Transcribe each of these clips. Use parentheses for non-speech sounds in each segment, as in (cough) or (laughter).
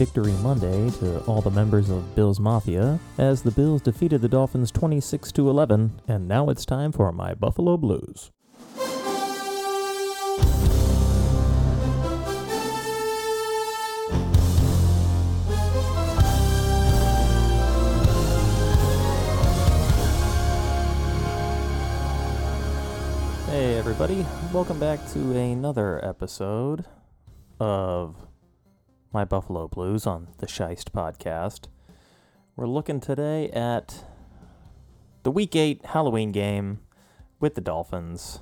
Victory Monday to all the members of Bills Mafia as the Bills defeated the Dolphins 26 to 11 and now it's time for my Buffalo Blues. Hey everybody, welcome back to another episode of my Buffalo Blues on the Scheist podcast. We're looking today at the Week 8 Halloween game with the Dolphins.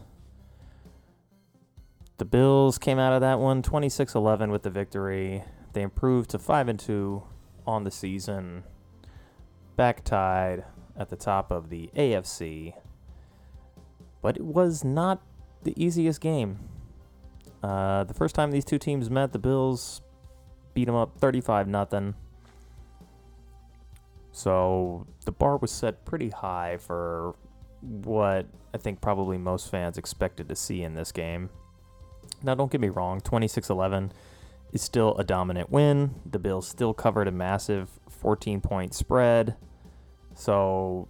The Bills came out of that one 26 11 with the victory. They improved to 5 and 2 on the season, back tied at the top of the AFC. But it was not the easiest game. Uh, the first time these two teams met, the Bills beat them up 35 nothing. So the bar was set pretty high for what I think probably most fans expected to see in this game. Now, don't get me wrong, 26 11 is still a dominant win. The Bills still covered a massive 14 point spread. So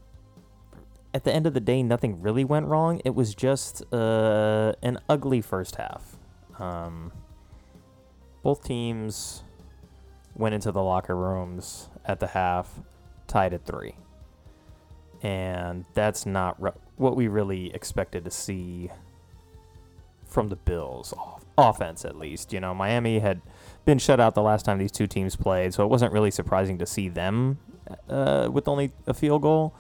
at the end of the day, nothing really went wrong. It was just uh, an ugly first half. Um, both teams went into the locker rooms at the half tied at three. And that's not re- what we really expected to see from the Bills off- offense, at least. You know, Miami had been shut out the last time these two teams played, so it wasn't really surprising to see them uh, with only a field goal.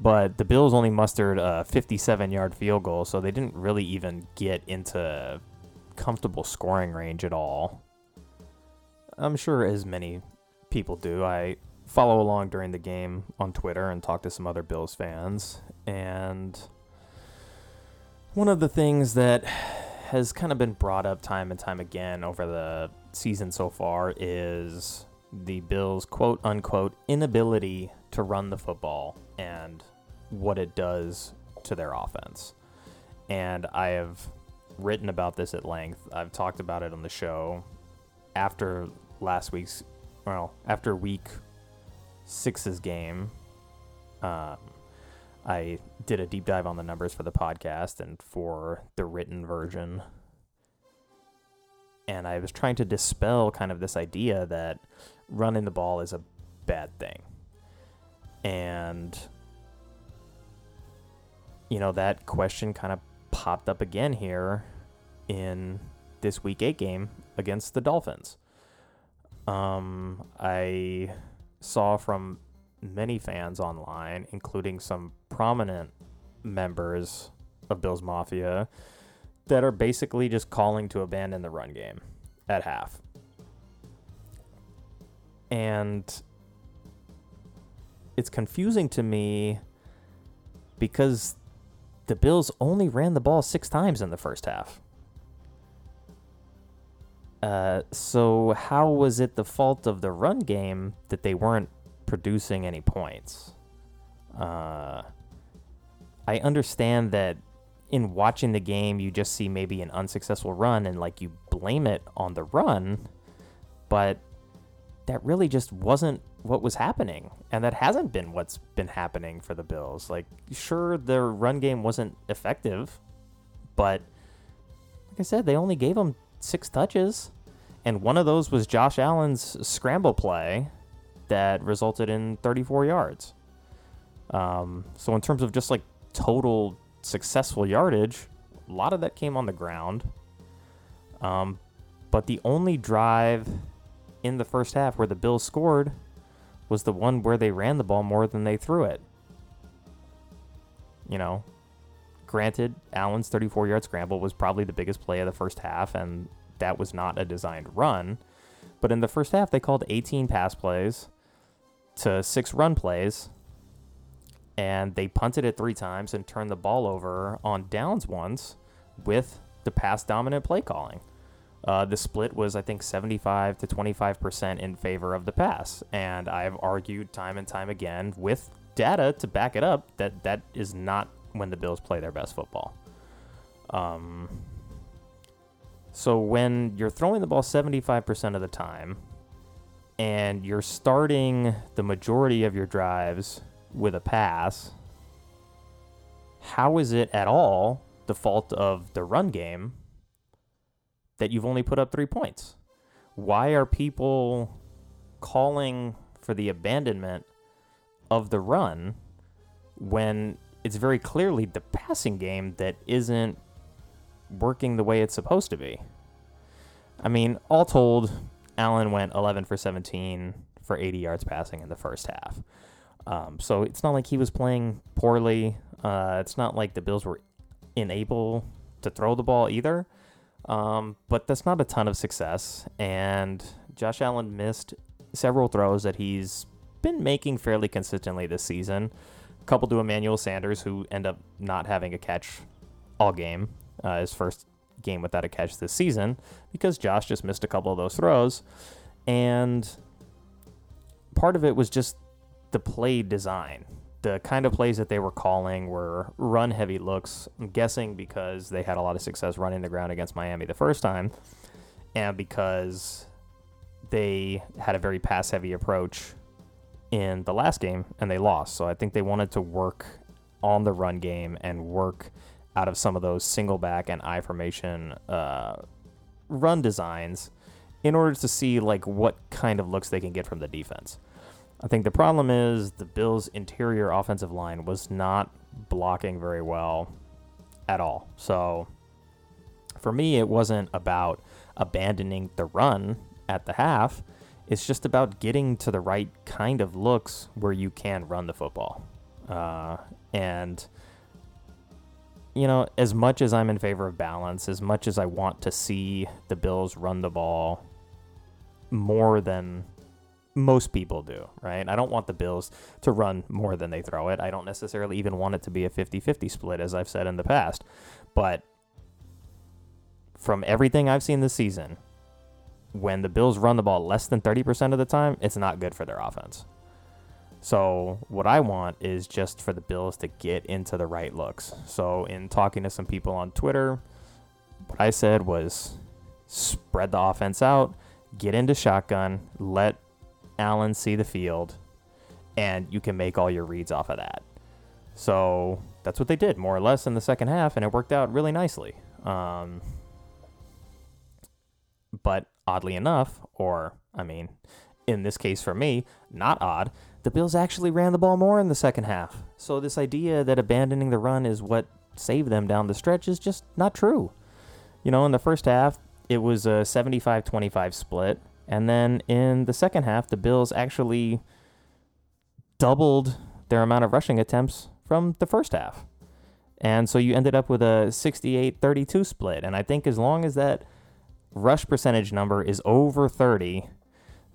But the Bills only mustered a 57 yard field goal, so they didn't really even get into comfortable scoring range at all. I'm sure as many people do, I follow along during the game on Twitter and talk to some other Bills fans. And one of the things that has kind of been brought up time and time again over the season so far is the Bills' quote unquote inability to run the football and what it does to their offense. And I have written about this at length. I've talked about it on the show after last week's, well, after week six's game. Um, I did a deep dive on the numbers for the podcast and for the written version. And I was trying to dispel kind of this idea that running the ball is a bad thing. And, you know, that question kind of popped up again here in this week eight game against the Dolphins. Um, I saw from many fans online, including some prominent members of Bills Mafia, that are basically just calling to abandon the run game at half. And it's confusing to me because the Bills only ran the ball six times in the first half. Uh, so how was it the fault of the run game that they weren't producing any points? Uh, I understand that in watching the game, you just see maybe an unsuccessful run and like you blame it on the run, but that really just wasn't what was happening. And that hasn't been what's been happening for the Bills. Like, sure, their run game wasn't effective, but like I said, they only gave them six touches. And one of those was Josh Allen's scramble play that resulted in 34 yards. Um, so, in terms of just like total successful yardage, a lot of that came on the ground. Um, but the only drive in the first half where the Bills scored was the one where they ran the ball more than they threw it. You know, granted, Allen's 34 yard scramble was probably the biggest play of the first half, and that was not a designed run. But in the first half, they called 18 pass plays to six run plays, and they punted it three times and turned the ball over on downs once with the pass dominant play calling. Uh, the split was, I think, 75 to 25% in favor of the pass. And I've argued time and time again with data to back it up that that is not when the Bills play their best football. Um, so when you're throwing the ball 75% of the time and you're starting the majority of your drives with a pass, how is it at all the fault of the run game that you've only put up three points? Why are people calling for the abandonment of the run when it's very clearly the passing game that isn't working the way it's supposed to be? I mean, all told, Allen went 11 for 17 for 80 yards passing in the first half. Um, so it's not like he was playing poorly. Uh, it's not like the Bills were unable to throw the ball either. Um, but that's not a ton of success. And Josh Allen missed several throws that he's been making fairly consistently this season. A couple to Emmanuel Sanders, who end up not having a catch all game, uh, his first game without a catch this season, because Josh just missed a couple of those throws. And part of it was just the play design. The kind of plays that they were calling were run heavy looks. I'm guessing because they had a lot of success running the ground against Miami the first time, and because they had a very pass heavy approach in the last game and they lost. So I think they wanted to work on the run game and work out of some of those single back and I formation uh, run designs in order to see like what kind of looks they can get from the defense. I think the problem is the Bills' interior offensive line was not blocking very well at all. So for me, it wasn't about abandoning the run at the half. It's just about getting to the right kind of looks where you can run the football. Uh, and, you know, as much as I'm in favor of balance, as much as I want to see the Bills run the ball more than most people do, right? I don't want the Bills to run more than they throw it. I don't necessarily even want it to be a 50 50 split, as I've said in the past. But from everything I've seen this season, when the Bills run the ball less than 30% of the time, it's not good for their offense. So, what I want is just for the Bills to get into the right looks. So, in talking to some people on Twitter, what I said was spread the offense out, get into shotgun, let Allen see the field, and you can make all your reads off of that. So that's what they did, more or less, in the second half, and it worked out really nicely. Um, but oddly enough, or I mean, in this case for me, not odd, the Bills actually ran the ball more in the second half. So this idea that abandoning the run is what saved them down the stretch is just not true. You know, in the first half, it was a 75 25 split. And then in the second half, the Bills actually doubled their amount of rushing attempts from the first half. And so you ended up with a 68 32 split. And I think as long as that rush percentage number is over 30,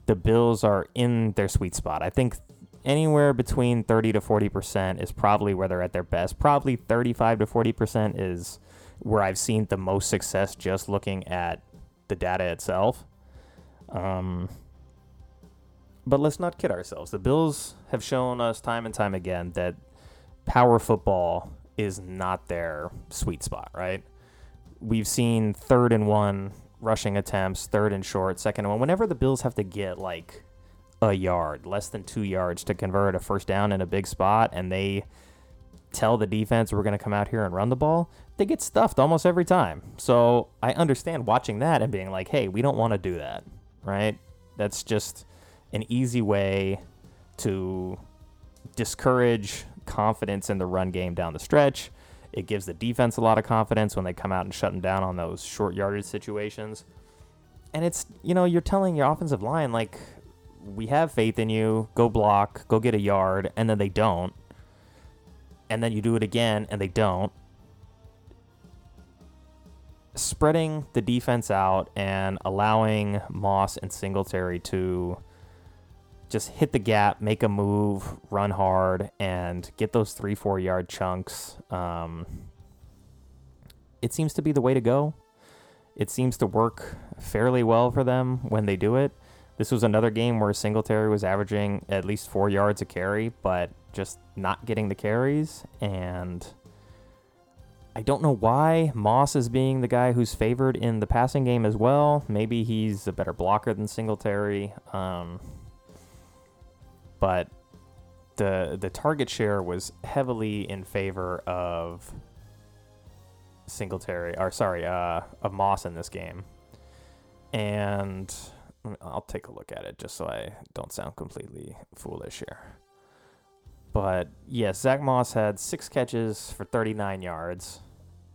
the Bills are in their sweet spot. I think anywhere between 30 to 40% is probably where they're at their best. Probably 35 to 40% is where I've seen the most success just looking at the data itself. Um, but let's not kid ourselves. The Bills have shown us time and time again that power football is not their sweet spot, right? We've seen third and one rushing attempts, third and short, second and one. Whenever the Bills have to get like a yard, less than two yards to convert a first down in a big spot, and they tell the defense we're going to come out here and run the ball, they get stuffed almost every time. So I understand watching that and being like, hey, we don't want to do that right? That's just an easy way to discourage confidence in the run game down the stretch. It gives the defense a lot of confidence when they come out and shut them down on those short yardage situations. And it's, you know, you're telling your offensive line, like, we have faith in you, go block, go get a yard, and then they don't. And then you do it again and they don't. spreading the defense out and allowing Moss and Singletary to just hit the gap, make a move, run hard, and get those three, four yard chunks. Um, it seems to be the way to go. It seems to work fairly well for them when they do it. This was another game where Singletary was averaging at least four yards a carry, but just not getting the carries. And I don't know why Moss is being the guy who's favored in the passing game as well. Maybe he's a better blocker than Singletary. Um, but the the target share was heavily in favor of Singletary, or sorry, uh, of Moss in this game. And I'll take a look at it just so I don't sound completely foolish here. But yes, Zach Moss had six catches for 39 yards,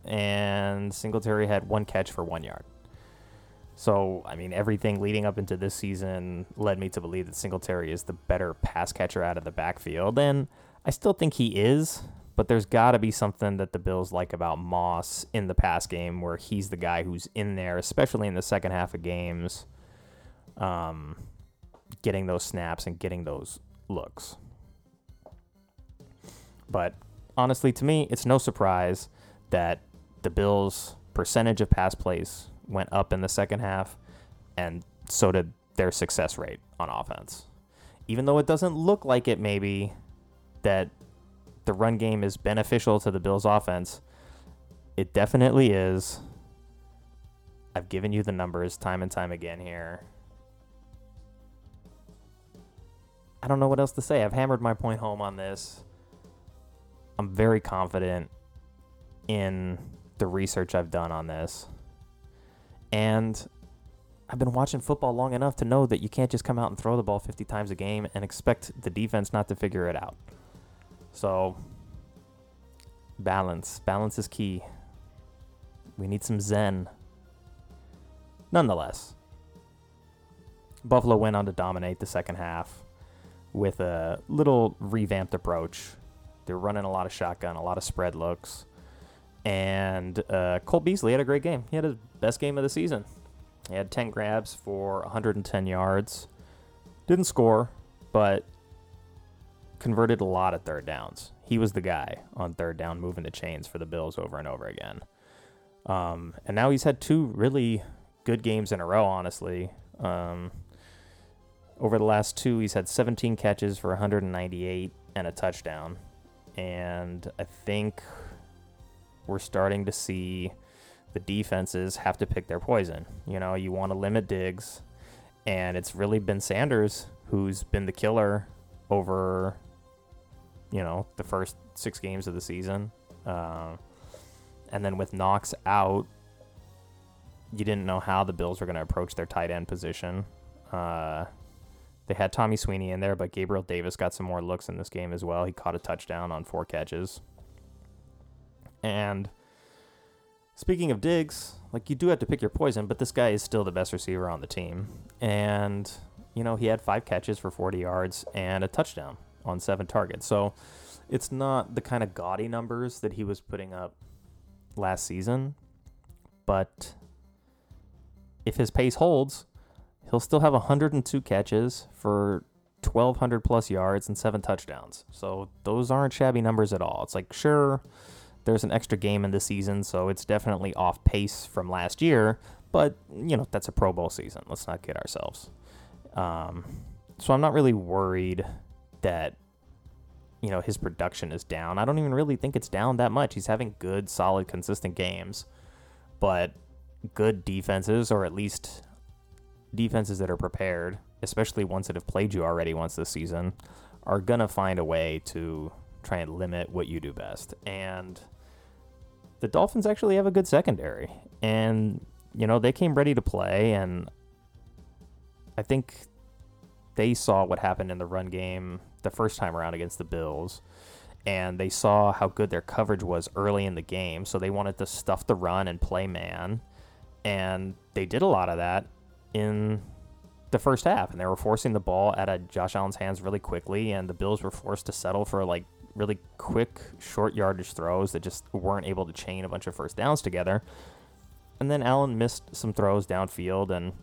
and Singletary had one catch for one yard. So, I mean, everything leading up into this season led me to believe that Singletary is the better pass catcher out of the backfield. And I still think he is, but there's got to be something that the Bills like about Moss in the pass game where he's the guy who's in there, especially in the second half of games, um, getting those snaps and getting those looks. But honestly, to me, it's no surprise that the Bills' percentage of pass plays went up in the second half, and so did their success rate on offense. Even though it doesn't look like it, maybe that the run game is beneficial to the Bills' offense, it definitely is. I've given you the numbers time and time again here. I don't know what else to say. I've hammered my point home on this. I'm very confident in the research I've done on this. And I've been watching football long enough to know that you can't just come out and throw the ball 50 times a game and expect the defense not to figure it out. So, balance. Balance is key. We need some zen. Nonetheless, Buffalo went on to dominate the second half with a little revamped approach. They're running a lot of shotgun, a lot of spread looks. And uh, Cole Beasley had a great game. He had his best game of the season. He had 10 grabs for 110 yards. Didn't score, but converted a lot of third downs. He was the guy on third down moving the chains for the Bills over and over again. Um, and now he's had two really good games in a row, honestly. Um, over the last two, he's had 17 catches for 198 and a touchdown. And I think we're starting to see the defenses have to pick their poison. You know, you want to limit Diggs, and it's really been Sanders who's been the killer over, you know, the first six games of the season. Uh, and then with Knox out, you didn't know how the Bills were going to approach their tight end position. Uh, they had Tommy Sweeney in there, but Gabriel Davis got some more looks in this game as well. He caught a touchdown on four catches. And speaking of Diggs, like you do have to pick your poison, but this guy is still the best receiver on the team. And, you know, he had five catches for 40 yards and a touchdown on seven targets. So it's not the kind of gaudy numbers that he was putting up last season. But if his pace holds, he'll still have 102 catches for 1,200 plus yards and seven touchdowns. So those aren't shabby numbers at all. It's like, sure there's an extra game in the season, so it's definitely off pace from last year. But you know that's a Pro Bowl season. Let's not kid ourselves. Um, so I'm not really worried that you know his production is down. I don't even really think it's down that much. He's having good, solid, consistent games, but good defenses, or at least defenses that are prepared, especially ones that have played you already once this season, are gonna find a way to try and limit what you do best. And the Dolphins actually have a good secondary. And, you know, they came ready to play. And I think they saw what happened in the run game the first time around against the Bills. And they saw how good their coverage was early in the game. So they wanted to stuff the run and play man. And they did a lot of that in the first half. And they were forcing the ball out of Josh Allen's hands really quickly. And the Bills were forced to settle for like really quick, short yardage throws that just weren't able to chain a bunch of first downs together. and then Allen missed some throws downfield, and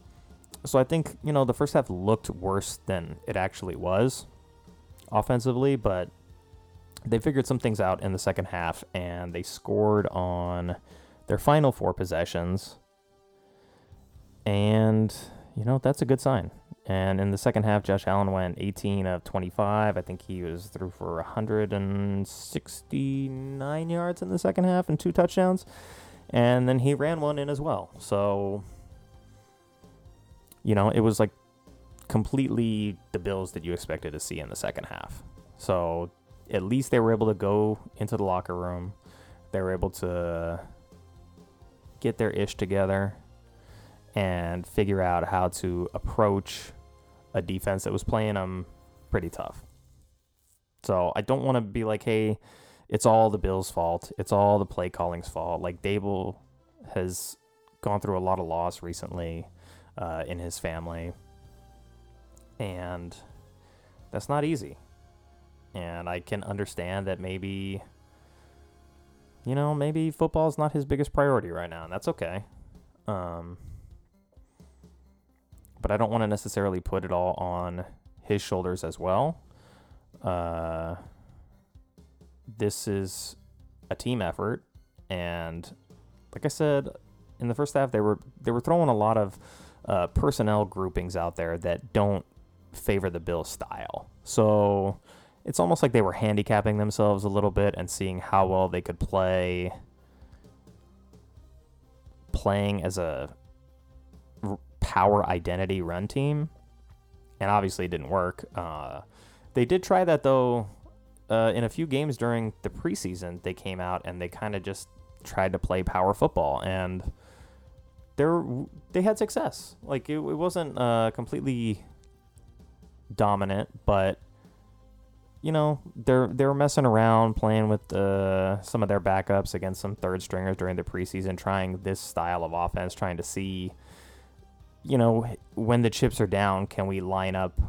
so I think you know the first half looked worse than it actually was offensively, but they figured some things out in the second half, and they scored on their final four possessions, and you know that's a good sign. And in the second half, Josh Allen went 18 of 25. I think he was through for 169 yards in the second half and two touchdowns. And then he ran one in as well. So, you know, it was like completely the Bills that you expected to see in the second half. So, at least they were able to go into the locker room. They were able to get their ish together and figure out how to approach a defense that was playing them pretty tough. So I don't want to be like, hey, it's all the Bills' fault. It's all the play calling's fault. Like Daboll has gone through a lot of loss recently uh, in his family, and that's not easy. And I can understand that maybe, you know, maybe football is not his biggest priority right now, and that's okay. Um, but I don't want to necessarily put it all on his shoulders as well. Uh, this is a team effort, and like I said in the first half, they were they were throwing a lot of uh, personnel groupings out there that don't favor the Bills' style. So it's almost like they were handicapping themselves a little bit and seeing how well they could play playing as a power identity run team, and obviously it didn't work. Uh, they did try that though. Uh, in a few games during the preseason, they came out and they kind of just tried to play power football, and they they had success. Like it, it wasn't uh, completely dominant, but you know they're they were messing around playing with uh, some of their backups against some third stringers during the preseason, trying this style of offense, trying to see you know, when the chips are down, can we line up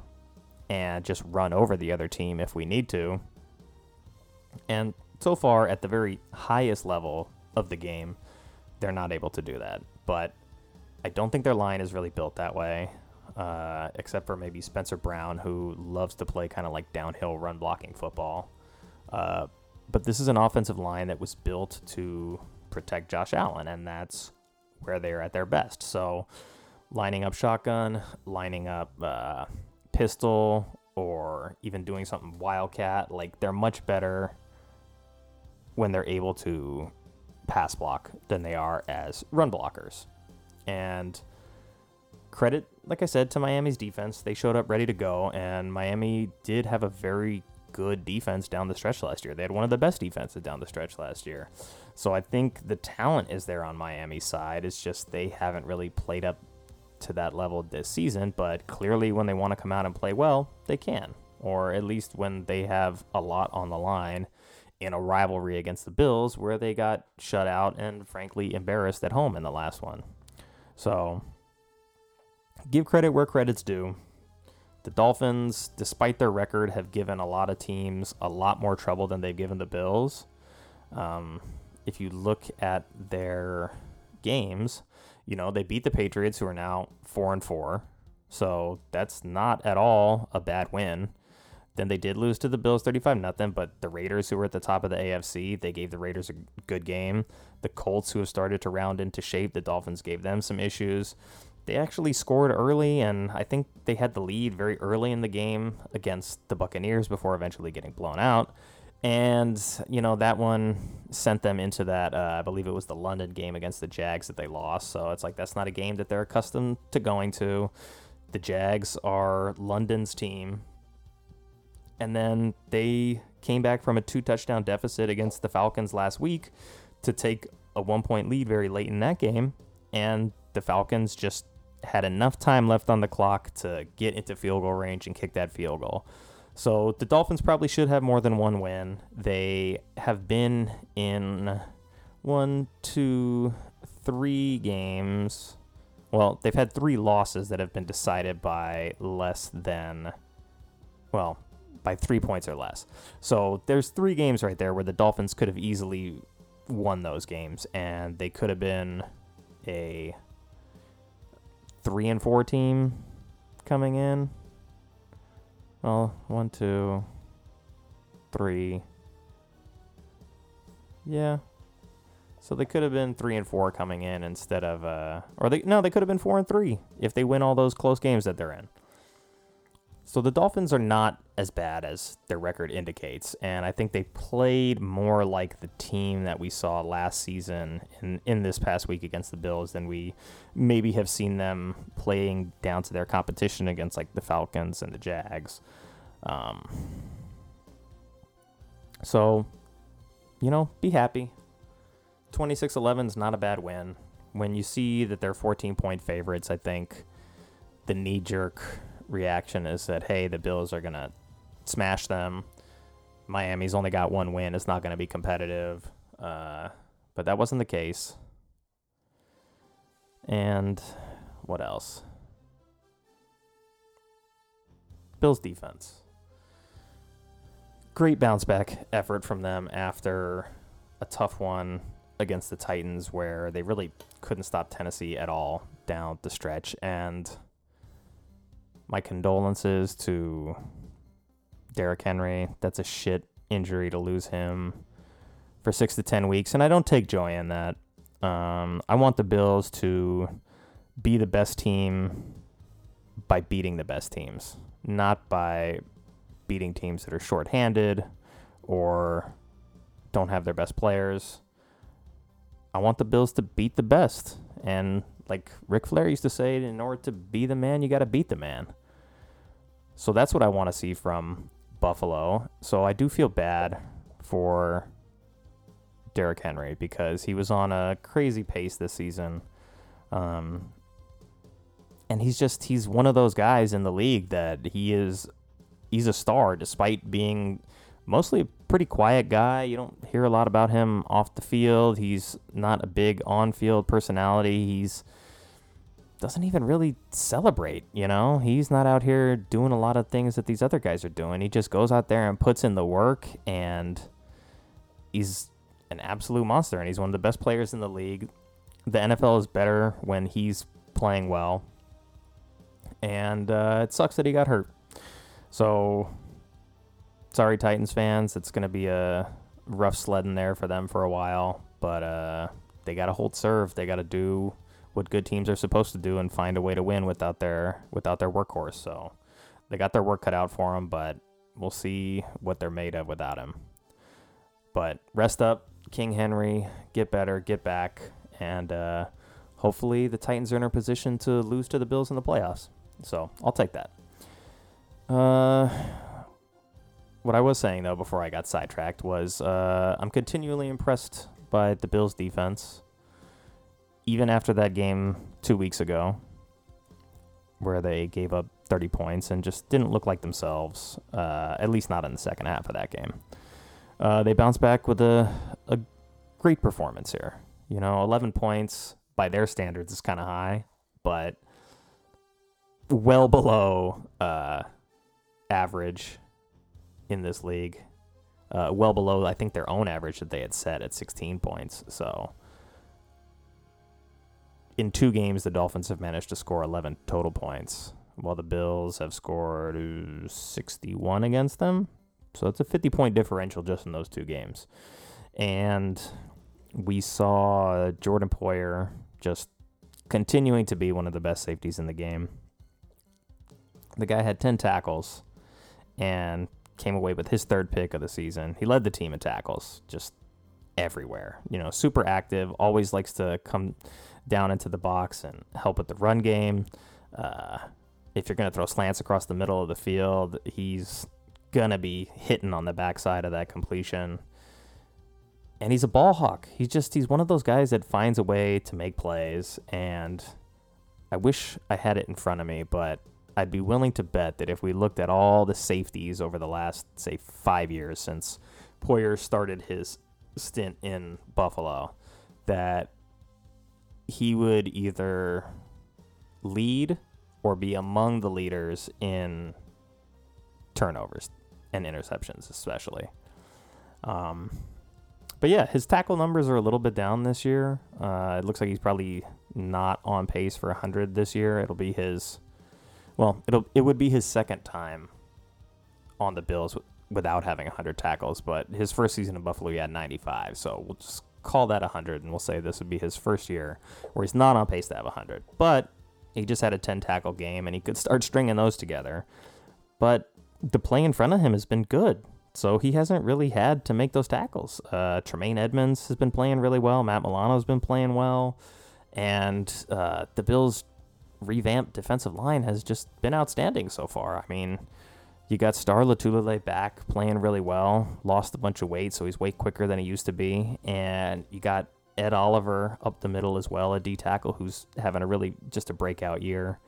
and just run over the other team if we need to? And so far, at the very highest level of the game, they're not able to do that. But I don't think their line is really built that way, uh, except for maybe Spencer Brown, who loves to play kind of like downhill run blocking football. Uh, but this is an offensive line that was built to protect Josh Allen, and that's where they're at their best. So lining up shotgun, lining up uh, pistol, or even doing something wildcat. Like they're much better when they're able to pass block than they are as run blockers. And credit, like I said, to Miami's defense. They showed up ready to go, and Miami did have a very good defense down the stretch last year. They had one of the best defenses down the stretch last year. So I think the talent is there on Miami's side. It's just they haven't really played up to that level this season, but clearly when they want to come out and play well, they can. Or at least when they have a lot on the line in a rivalry against the Bills where they got shut out and frankly embarrassed at home in the last one. So give credit where credit's due. The Dolphins, despite their record, have given a lot of teams a lot more trouble than they've given the Bills. Um, if you look at their games, you know, they beat the Patriots, who are now four and four. So that's not at all a bad win. Then they did lose to the Bills 35 nothing, but the Raiders, who were at the top of the AFC, they gave the Raiders a good game. The Colts, who have started to round into shape, the Dolphins gave them some issues. They actually scored early, and I think they had the lead very early in the game against the Buccaneers before eventually getting blown out and you know that one sent them into that uh, i believe it was the london game against the jags that they lost. So it's like that's not a game that they're accustomed to going to. The jags are london's team. And then they came back from a two touchdown deficit against the falcons last week to take a one point lead very late in that game. And the falcons just had enough time left on the clock to get into field goal range and kick that field goal so the Dolphins probably should have more than one win. They have been in one, two, three games. Well, they've had three losses that have been decided by less than, well, by three points or less. So there's three games right there where the Dolphins could have easily won those games, and they could have been a three and four team coming in. Well, one, two, three. Yeah. So they could have been three and four coming in instead of uh or they no, they could have been four and three if they win all those close games that they're in. So the Dolphins are not as bad as their record indicates, and I think they played more like the team that we saw last season in, in this past week against the Bills than we maybe have seen them playing down to their competition against like the Falcons and the Jags. Um, so, you know, be happy. 26 11 is not a bad win. When you see that they're 14 point favorites, I think the knee jerk reaction is that hey, the Bills are gonna smash them. Miami's only got one win; it's not to be competitive. Uh, but that wasn't the case. And what else? Bills defense. Great bounce back effort from them after a tough one against the Titans where they really couldn't stop Tennessee at all down the stretch and my condolences to Derrick Henry. That's a shit injury to lose him for six to ten weeks, and I don't take joy in that. Um, I want the Bills to be the best team by beating the best teams, not by beating teams that are shorthanded or don't have their best players. I want the Bills to beat the best. And like Ric Flair used to say, in order to be the man, you got to beat the man. So that's what I want to see from Buffalo. So I do feel bad for Derrick Henry because he was on a crazy pace this season. Um, and he's just he's one of those guys in the league that he is he's a star despite being mostly a pretty quiet guy. You don't hear a lot about him off the field. He's not a big on-field personality. He's doesn't even really celebrate, you know? He's not out here doing a lot of things that these other guys are doing. He just goes out there and puts in the work and he's an absolute monster and he's one of the best players in the league. The NFL is better when he's playing well. And uh, it sucks that he got hurt. So sorry Titans fans, it's going to be a rough sledding there for them for a while, but uh, they got to hold serve. They got to do what good teams are supposed to do and find a way to win without their without their workhorse. So they got their work cut out for them, but we'll see what they're made of without him. But rest up, King Henry, get better, get back, and uh, hopefully the Titans are in a position to lose to the Bills in the playoffs. So I'll take that. Uh, what I was saying though before I got sidetracked was uh, I'm continually impressed by the Bills' defense even after that game two weeks ago, where they gave up 30 points and just didn't look like themselves, uh, at least not in the second half of that game. Uh, they bounced back with a, a great performance here. You know, 11 points by their standards is kind of high, but well below uh, average in this league. Uh, well below, I think, their own average that they had set at 16 points. So in two games, the Dolphins have managed to score 11 total points, while the Bills have scored 61 against them. So it's a 50 point differential just in those two games. And we saw Jordan Poyer just continuing to be one of the best safeties in the game. The guy had 10 tackles and came away with his third pick of the season. He led the team in tackles just everywhere. You know, super active, always likes to come down into the box and help with the run game. Uh, if you're going to throw slants across the middle of the field, he's going to be hitting on the backside of that completion. And he's a ball hawk. He's just, he's one of those guys that finds a way to make plays. And I wish I had it in front of me, but I'd be willing to bet that if we looked at all the safeties over the last, say, five years since Poyer started his stint in Buffalo, that he would either lead or be among the leaders in turnovers and interceptions, especially. Um, but yeah, his tackle numbers are a little bit down this year. Uh, it looks like he's probably not on pace for 100 this year. It'll be his, well, it'll it would be his second time on the Bills without having 100 tackles, but his first season in Buffalo, he had 95. So we'll just call that 100, and we'll say this would be his first year where he's not on pace to have 100. But he just had a 10 tackle game, and he could start stringing those together. But the play in front of him has been good. So he hasn't really had to make those tackles. Uh, Tremaine Edmunds has been playing really well. Matt Milano's been playing well. And uh, the Bills' revamped defensive line has just been outstanding so far. I mean, you got Star Lotulelei back playing really well, lost a bunch of weight, so he's way quicker than he used to be. And you got Ed Oliver up the middle as well, a D tackle who's having a really just a breakout year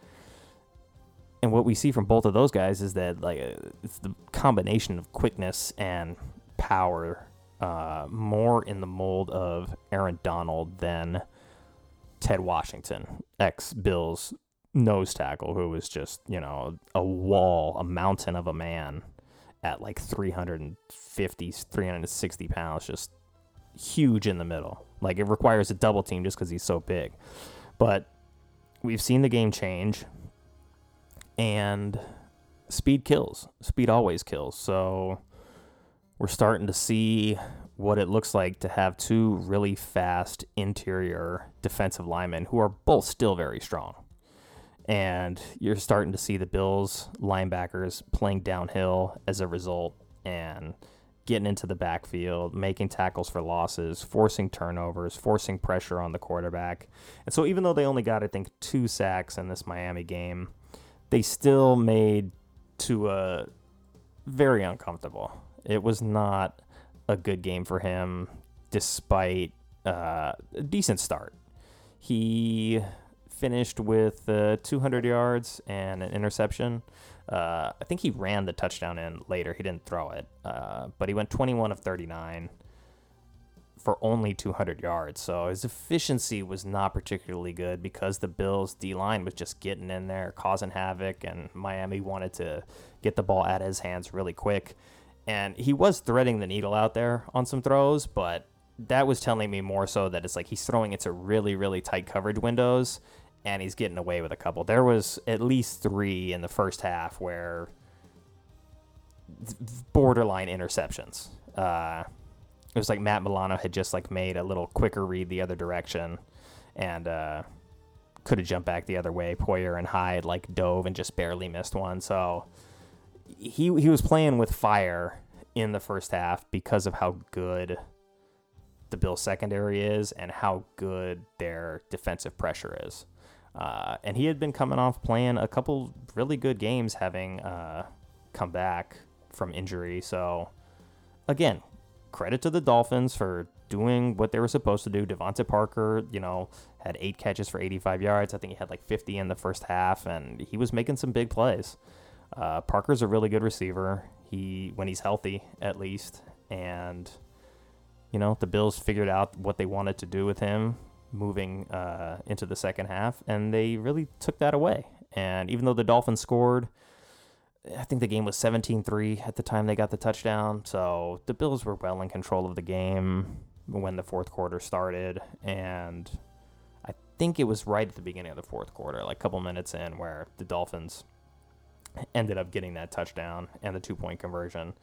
and what we see from both of those guys is that like it's the combination of quickness and power uh, more in the mold of Aaron Donald than Ted Washington, ex Bills nose tackle, who was just, you know, a wall, a mountain of a man at like 350, 360 pounds, just huge in the middle. Like it requires a double team just because he's so big. But we've seen the game change and speed kills. Speed always kills. So we're starting to see what it looks like to have two really fast interior defensive linemen who are both still very strong. And you're starting to see the Bills linebackers playing downhill as a result and getting into the backfield, making tackles for losses, forcing turnovers, forcing pressure on the quarterback. And so even though they only got I think 2 sacks in this Miami game, they still made Tua very uncomfortable. It was not a good game for him, despite uh, a decent start. He finished with uh, 200 yards and an interception. Uh, I think he ran the touchdown in later. He didn't throw it, uh, but he went 21 of 39 for only 200 yards. So his efficiency was not particularly good because the Bills' D line was just getting in there, causing havoc, and Miami wanted to get the ball out of his hands really quick. And he was threading the needle out there on some throws, but that was telling me more so that it's like he's throwing into really, really tight coverage windows and he's getting away with a couple. There was at least three in the first half where borderline interceptions. Uh, it was like Matt Milano had just like made a little quicker read the other direction and uh, could have jumped back the other way. Poyer and Hyde like dove and just barely missed one. So he he was playing with fire in the first half because of how good the Bill secondary is and how good their defensive pressure is. Uh, and he had been coming off playing a couple really good games, having uh, come back from injury. So again, credit to the Dolphins for doing what they were supposed to do. DeVante Parker, you know, had eight catches for 85 yards. I think he had like 50 in the first half, and he was making some big plays. Uh, Parker's a really good receiver. He when he's healthy, at least, and you know the Bills figured out what they wanted to do with him moving uh, into the second half, and they really took that away. And even though the Dolphins scored, I think the game was 17-3 at the time they got the touchdown. So the Bills were well in control of the game when the fourth quarter started and I think it was right at the beginning of the fourth quarter, like a couple minutes in where the Dolphins ended up getting that touchdown and the two-point conversion.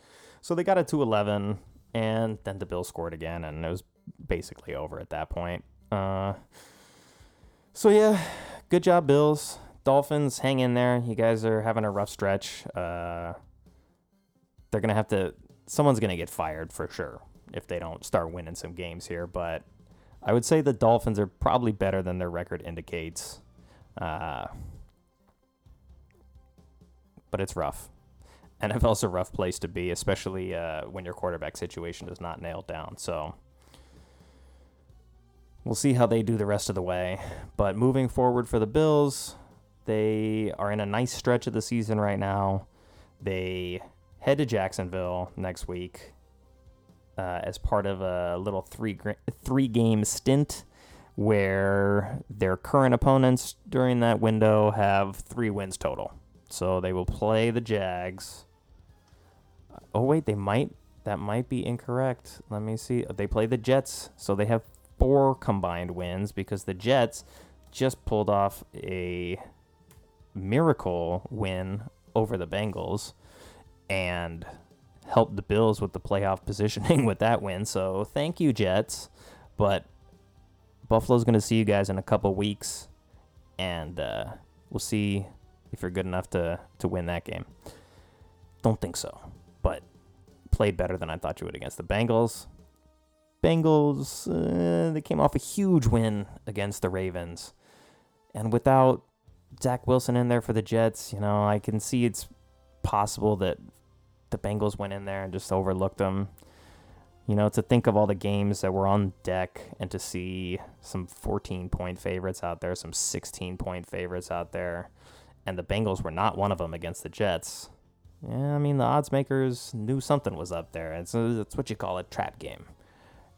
So they got it to 11 and then the Bills scored again and it was basically over at that point. Uh, so yeah, good job Bills. Dolphins, hang in there. You guys are having a rough stretch. Uh, they're gonna have to. Someone's gonna get fired for sure if they don't start winning some games here. But I would say the Dolphins are probably better than their record indicates. Uh, but it's rough. (laughs) NFL's a rough place to be, especially uh, when your quarterback situation is not nailed down. So we'll see how they do the rest of the way. But moving forward for the Bills, they are in a nice stretch of the season right now. They head to Jacksonville next week uh, as part of a little three three game stint where their current opponents during that window have three wins total. So they will play the Jags. Oh wait, they might that might be incorrect. Let me see. They play the Jets, so they have four combined wins because the Jets just pulled off a miracle win over the Bengals and helped the Bills with the playoff (laughs) positioning with that win. So thank you, Jets. But Buffalo's going to see you guys in a couple weeks, and uh, we'll see if you're good enough to, to win that game. Don't think so, but played better than I thought you would against the Bengals. Bengals, uh, they came off a huge win against the Ravens. And without Zach Wilson in there for the Jets, you know, I can see it's possible that the Bengals went in there and just overlooked them. You know, to think of all the games that were on deck and to see some 14 point favorites out there, some 16 point favorites out there, and the Bengals were not one of them against the Jets. Yeah, I mean, the odds makers knew something was up there. It's, it's what you call a trap game.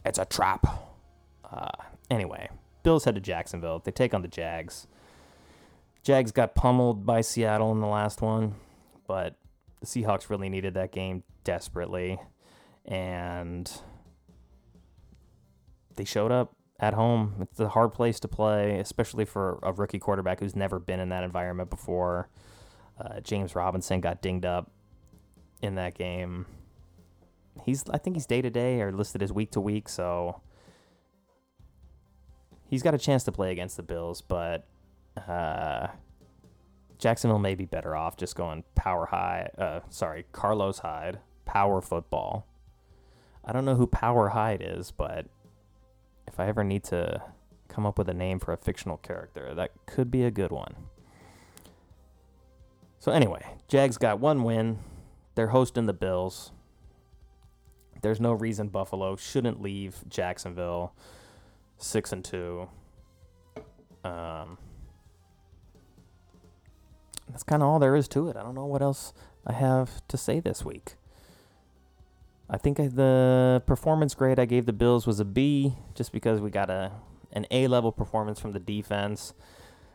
It's a trap. Uh, anyway, Bills head to Jacksonville. They take on the Jags. Jags got pummeled by Seattle in the last one, but the Seahawks really needed that game desperately. And they showed up at home. It's a hard place to play, especially for a rookie quarterback who's never been in that environment before. Uh, James Robinson got dinged up in that game. He's, I think he's day to day or listed as week to week, so he's got a chance to play against the Bills, but uh, Jacksonville may be better off just going power high. Uh, sorry, Carlos Hyde, power football. I don't know who Power Hyde is, but if I ever need to come up with a name for a fictional character, that could be a good one. So anyway, Jags got one win. They're hosting the Bills. There's no reason Buffalo shouldn't leave Jacksonville six and two. Um, that's kind of all there is to it. I don't know what else I have to say this week. I think the performance grade I gave the Bills was a B, just because we got a an A level performance from the defense,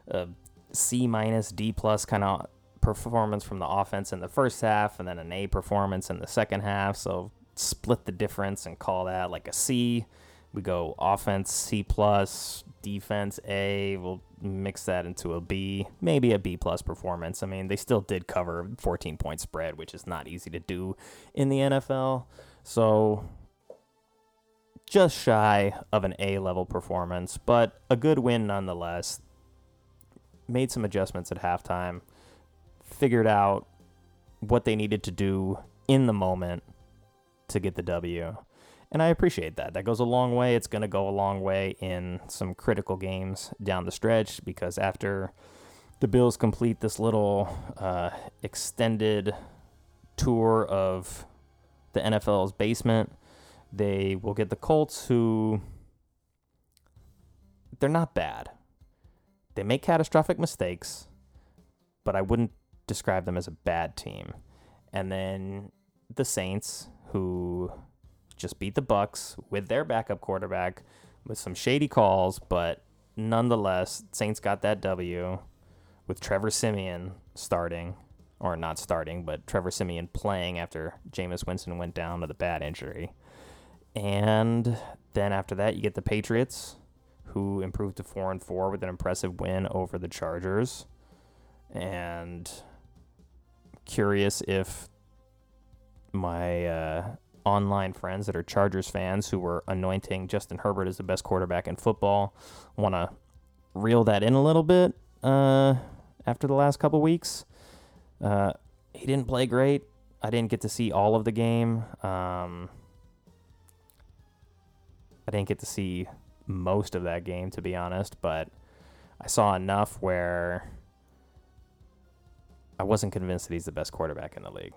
a C minus D plus kind of performance from the offense in the first half, and then an A performance in the second half. So split the difference and call that like a C. We go offense C plus, defense A. We'll mix that into a B, maybe a B plus performance. I mean, they still did cover 14 point spread, which is not easy to do in the NFL. So just shy of an A level performance, but a good win nonetheless. Made some adjustments at halftime, figured out what they needed to do in the moment to get the W. And I appreciate that. That goes a long way. It's going to go a long way in some critical games down the stretch because after the Bills complete this little uh, extended tour of the NFL's basement, they will get the Colts, who they're not bad. They make catastrophic mistakes, but I wouldn't describe them as a bad team. And then the Saints, who just beat the Bucks with their backup quarterback with some shady calls, but nonetheless, Saints got that W with Trevor Siemian starting, or not starting, but Trevor Siemian playing after Jameis Winston went down with a bad injury. And then after that, you get the Patriots, who improved to four and four with an impressive win over the Chargers. And curious if my uh, online friends that are Chargers fans who were anointing Justin Herbert as the best quarterback in football want to reel that in a little bit uh, after the last couple weeks. Uh, he didn't play great. I didn't get to see all of the game. Um, I didn't get to see most of that game, to be honest, but I saw enough where I wasn't convinced that he's the best quarterback in the league.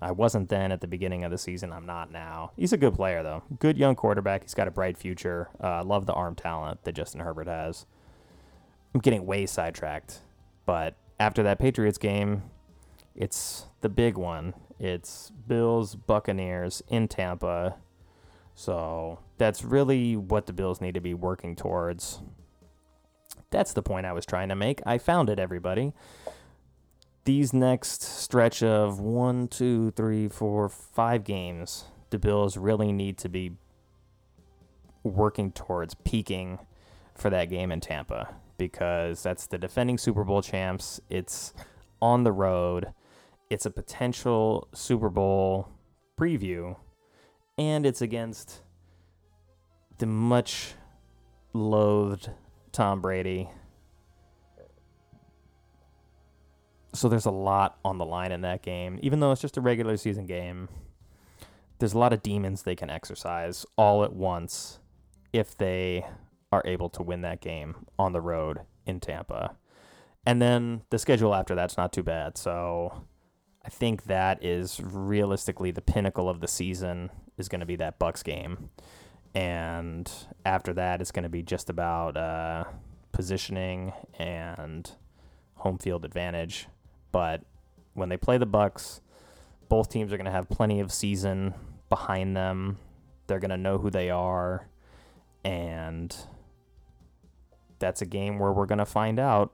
I wasn't then at the beginning of the season. I'm not now. He's a good player, though. Good young quarterback. He's got a bright future. I uh, love the arm talent that Justin Herbert has. I'm getting way sidetracked. But after that Patriots game, it's the big one. It's Bills Buccaneers in Tampa. So that's really what the Bills need to be working towards. That's the point I was trying to make. I found it, everybody these next stretch of one, two, three, four, five games, the Bills really need to be working towards peaking for that game in Tampa. because that's the defending Super Bowl champs. It's on the road. It's a potential Super Bowl preview, and it's against the much loathed Tom Brady. So there's a lot on the line in that game, even though it's just a regular season game. There's a lot of demons they can exercise all at once if they are able to win that game on the road in Tampa. And then the schedule after that's not too bad. So I think that is realistically the pinnacle of the season is going to be that Bucks game. And after that, it's going to be just about uh, positioning and home field advantage. But when they play the Bucks, both teams are going to have plenty of season behind them. They're going to know who they are, and that's a game where we're going to find out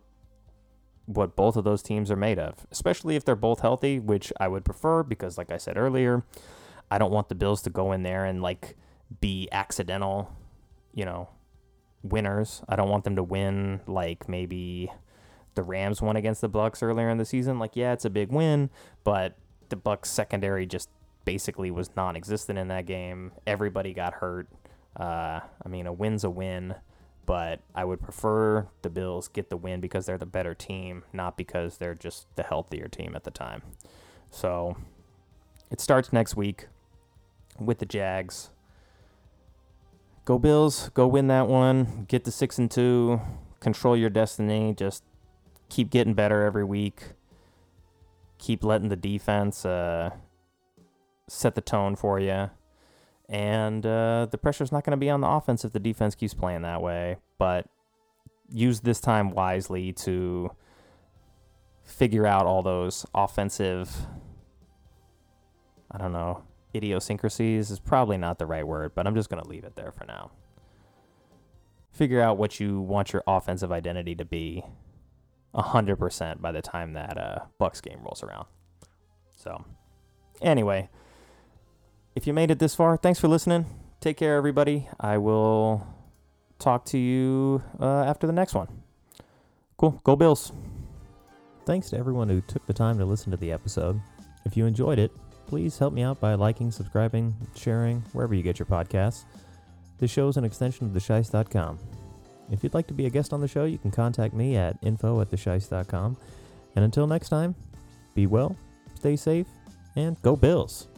what both of those teams are made of, especially if they're both healthy, which I would prefer because, like I said earlier, I don't want the Bills to go in there and like be accidental, you know, winners. I don't want them to win like maybe the Rams won against the Bucks earlier in the season. Like, yeah, it's a big win, but the Bucks secondary just basically was non-existent in that game. Everybody got hurt. Uh, I mean, a win's a win but I would prefer the Bills get the win because they're the better team, not because they're just the healthier team at the time. So it starts next week with the Jags. Go Bills, go win that one. Get to 6 and 2. Control your destiny. Just keep getting better every week. Keep letting the defense uh, set the tone for you and uh, the pressure's not going to be on the offense if the defense keeps playing that way. But use this time wisely to figure out all those offensive, I don't know, idiosyncrasies is probably not the right word, but I'm just going to leave it there for now. Figure out what you want your offensive identity to be 100% by the time that uh, Bucks game rolls around. So, anyway if you made it this far, thanks for listening. Take care, everybody. I will talk to you uh, after the next one. Cool. Go Bills. Thanks to everyone who took the time to listen to the episode. If you enjoyed it, please help me out by liking, subscribing, sharing, wherever you get your podcasts. This show is an extension of theshice.com. If you'd like to be a guest on the show, you can contact me at info at. And until next time, be well, stay safe, and go Bills.